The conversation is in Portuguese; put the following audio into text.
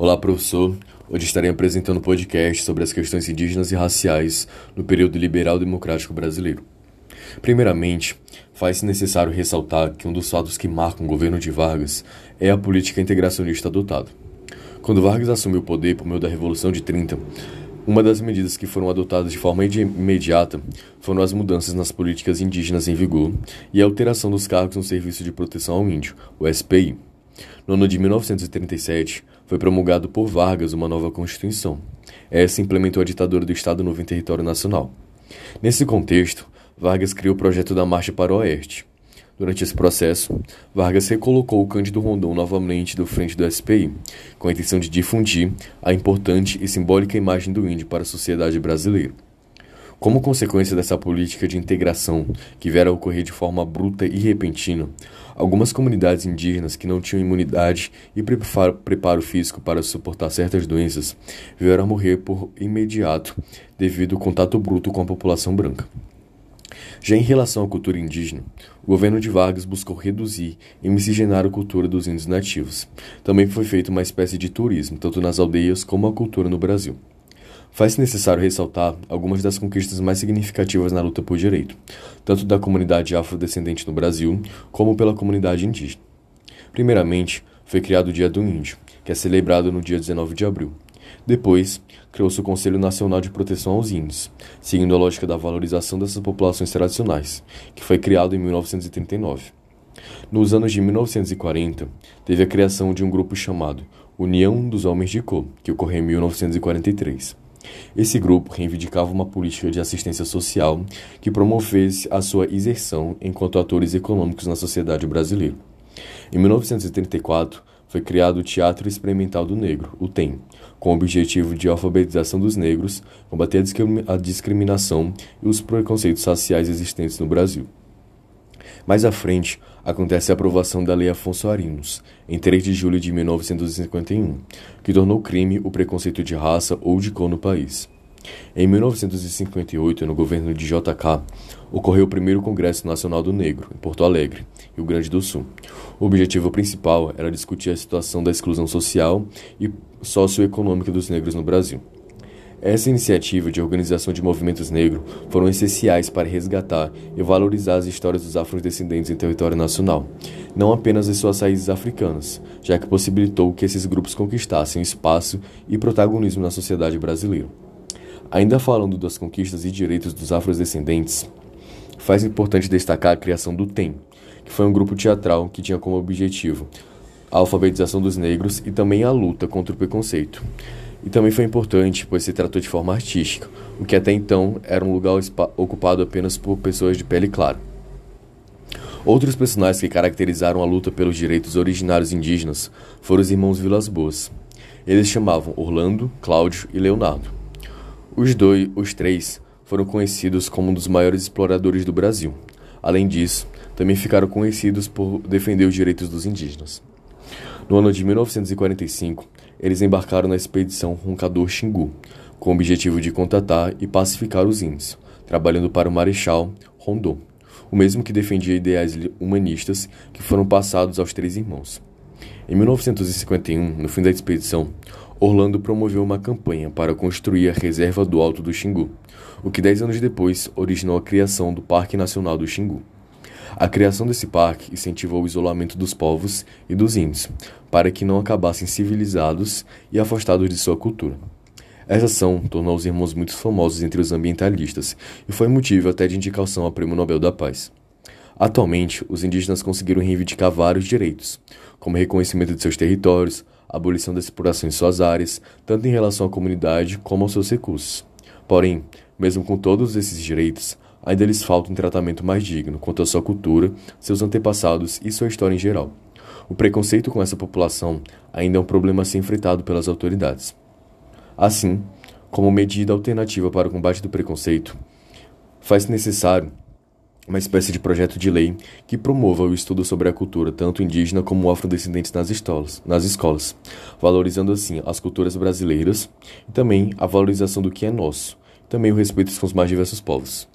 Olá, professor. Hoje estarei apresentando um podcast sobre as questões indígenas e raciais no período liberal democrático brasileiro. Primeiramente, faz-se necessário ressaltar que um dos fatos que marcam o governo de Vargas é a política integracionista adotada. Quando Vargas assumiu o poder por meio da Revolução de 30, uma das medidas que foram adotadas de forma imediata foram as mudanças nas políticas indígenas em vigor e a alteração dos cargos no Serviço de Proteção ao Índio, o SPI. No ano de 1937, foi promulgado por Vargas uma nova Constituição. Essa implementou a ditadura do Estado Novo em território nacional. Nesse contexto, Vargas criou o projeto da Marcha para o Oeste. Durante esse processo, Vargas recolocou o Cândido Rondon novamente do frente do SPI, com a intenção de difundir a importante e simbólica imagem do índio para a sociedade brasileira. Como consequência dessa política de integração que viera a ocorrer de forma bruta e repentina, algumas comunidades indígenas que não tinham imunidade e preparo físico para suportar certas doenças vieram a morrer por imediato devido ao contato bruto com a população branca. Já em relação à cultura indígena, o governo de Vargas buscou reduzir e miscigenar a cultura dos índios nativos. Também foi feita uma espécie de turismo, tanto nas aldeias como a cultura no Brasil. Faz-se necessário ressaltar algumas das conquistas mais significativas na luta por direito, tanto da comunidade afrodescendente no Brasil como pela comunidade indígena. Primeiramente, foi criado o Dia do Índio, que é celebrado no dia 19 de abril. Depois, criou-se o Conselho Nacional de Proteção aos Índios, seguindo a lógica da valorização dessas populações tradicionais, que foi criado em 1939. Nos anos de 1940, teve a criação de um grupo chamado União dos Homens de Cor, que ocorreu em 1943. Esse grupo reivindicava uma política de assistência social que promovesse a sua inserção enquanto atores econômicos na sociedade brasileira. Em 1934, foi criado o Teatro Experimental do Negro, o TEM, com o objetivo de alfabetização dos negros, combater a discriminação e os preconceitos raciais existentes no Brasil. Mais à frente, acontece a aprovação da Lei Afonso Arinos, em 3 de julho de 1951, que tornou crime o preconceito de raça ou de cor no país. Em 1958, no governo de JK, ocorreu o primeiro Congresso Nacional do Negro, em Porto Alegre, Rio Grande do Sul. O objetivo principal era discutir a situação da exclusão social e socioeconômica dos negros no Brasil. Essa iniciativa de organização de movimentos negros foram essenciais para resgatar e valorizar as histórias dos afrodescendentes em território nacional, não apenas as suas raízes africanas, já que possibilitou que esses grupos conquistassem espaço e protagonismo na sociedade brasileira. Ainda falando das conquistas e direitos dos afrodescendentes, faz importante destacar a criação do TEM, que foi um grupo teatral que tinha como objetivo a alfabetização dos negros e também a luta contra o preconceito. E também foi importante, pois se tratou de forma artística, o que até então era um lugar ocupado apenas por pessoas de pele clara. Outros personagens que caracterizaram a luta pelos direitos originários indígenas foram os irmãos Vilas Boas. Eles chamavam Orlando, Cláudio e Leonardo. Os dois, os três, foram conhecidos como um dos maiores exploradores do Brasil. Além disso, também ficaram conhecidos por defender os direitos dos indígenas. No ano de 1945, eles embarcaram na expedição Roncador Xingu, com o objetivo de contatar e pacificar os índios, trabalhando para o Marechal Rondon, o mesmo que defendia ideais humanistas que foram passados aos três irmãos. Em 1951, no fim da expedição, Orlando promoveu uma campanha para construir a reserva do Alto do Xingu, o que dez anos depois originou a criação do Parque Nacional do Xingu. A criação desse parque incentivou o isolamento dos povos e dos índios, para que não acabassem civilizados e afastados de sua cultura. Essa ação tornou os irmãos muito famosos entre os ambientalistas e foi motivo até de indicação ao Prêmio Nobel da Paz. Atualmente, os indígenas conseguiram reivindicar vários direitos, como reconhecimento de seus territórios, abolição da exploração em suas áreas, tanto em relação à comunidade como aos seus recursos. Porém, mesmo com todos esses direitos, ainda lhes falta um tratamento mais digno quanto à sua cultura, seus antepassados e sua história em geral. O preconceito com essa população ainda é um problema a ser enfrentado pelas autoridades. Assim, como medida alternativa para o combate do preconceito, faz necessário uma espécie de projeto de lei que promova o estudo sobre a cultura tanto indígena como afrodescendentes nas escolas, nas escolas, valorizando assim as culturas brasileiras e também a valorização do que é nosso, também o respeito com os mais diversos povos.